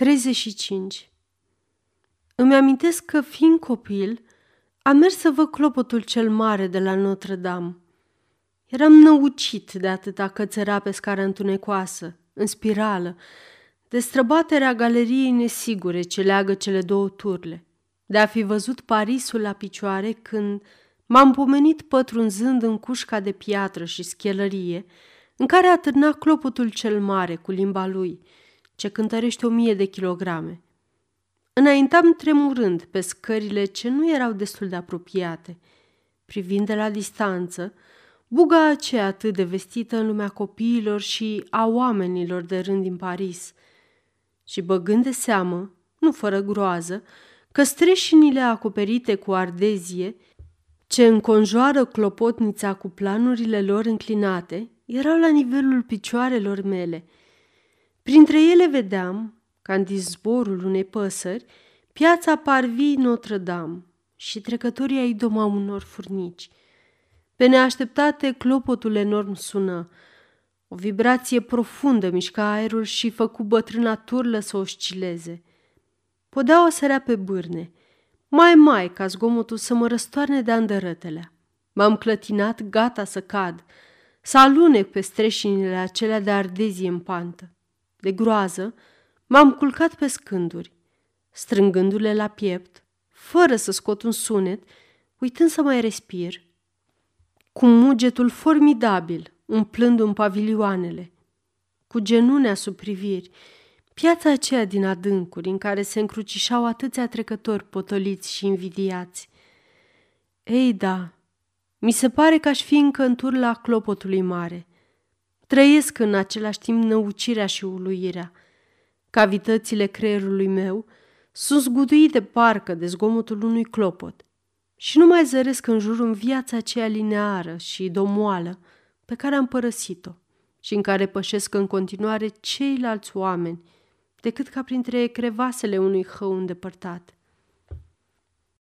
35. Îmi amintesc că, fiind copil, am mers să văd clopotul cel mare de la Notre-Dame. Eram năucit de atâta cățăra pe scară întunecoasă, în spirală, de străbaterea galeriei nesigure ce leagă cele două turle, de a fi văzut Parisul la picioare când m-am pomenit pătrunzând în cușca de piatră și schelărie, în care atârna clopotul cel mare cu limba lui – ce cântărește o mie de kilograme. Înaintam tremurând pe scările ce nu erau destul de apropiate. Privind de la distanță, buga aceea atât de vestită în lumea copiilor și a oamenilor de rând din Paris. Și băgând de seamă, nu fără groază, că streșinile acoperite cu ardezie, ce înconjoară clopotnița cu planurile lor înclinate, erau la nivelul picioarelor mele – Printre ele vedeam, ca în zborul unei păsări, piața Parvii Notre-Dame și trecătorii ai doma unor furnici. Pe neașteptate, clopotul enorm sună. O vibrație profundă mișca aerul și făcu bătrâna turlă să oscileze. Podea o sărea pe bârne, mai mai ca zgomotul să mă răstoarne de andărătelea. M-am clătinat, gata să cad, să alunec pe streșinile acelea de ardezie în pantă de groază, m-am culcat pe scânduri, strângându-le la piept, fără să scot un sunet, uitând să mai respir, cu mugetul formidabil, umplându-mi pavilioanele, cu genunea sub priviri, piața aceea din adâncuri în care se încrucișau atâția trecători potoliți și invidiați. Ei da, mi se pare că aș fi încă în turla clopotului mare, Trăiesc în același timp năucirea și uluirea. Cavitățile creierului meu sunt zguduite parcă de zgomotul unui clopot și nu mai zăresc în jur în viața aceea lineară și domoală pe care am părăsit-o și în care pășesc în continuare ceilalți oameni, decât ca printre crevasele unui hău îndepărtat.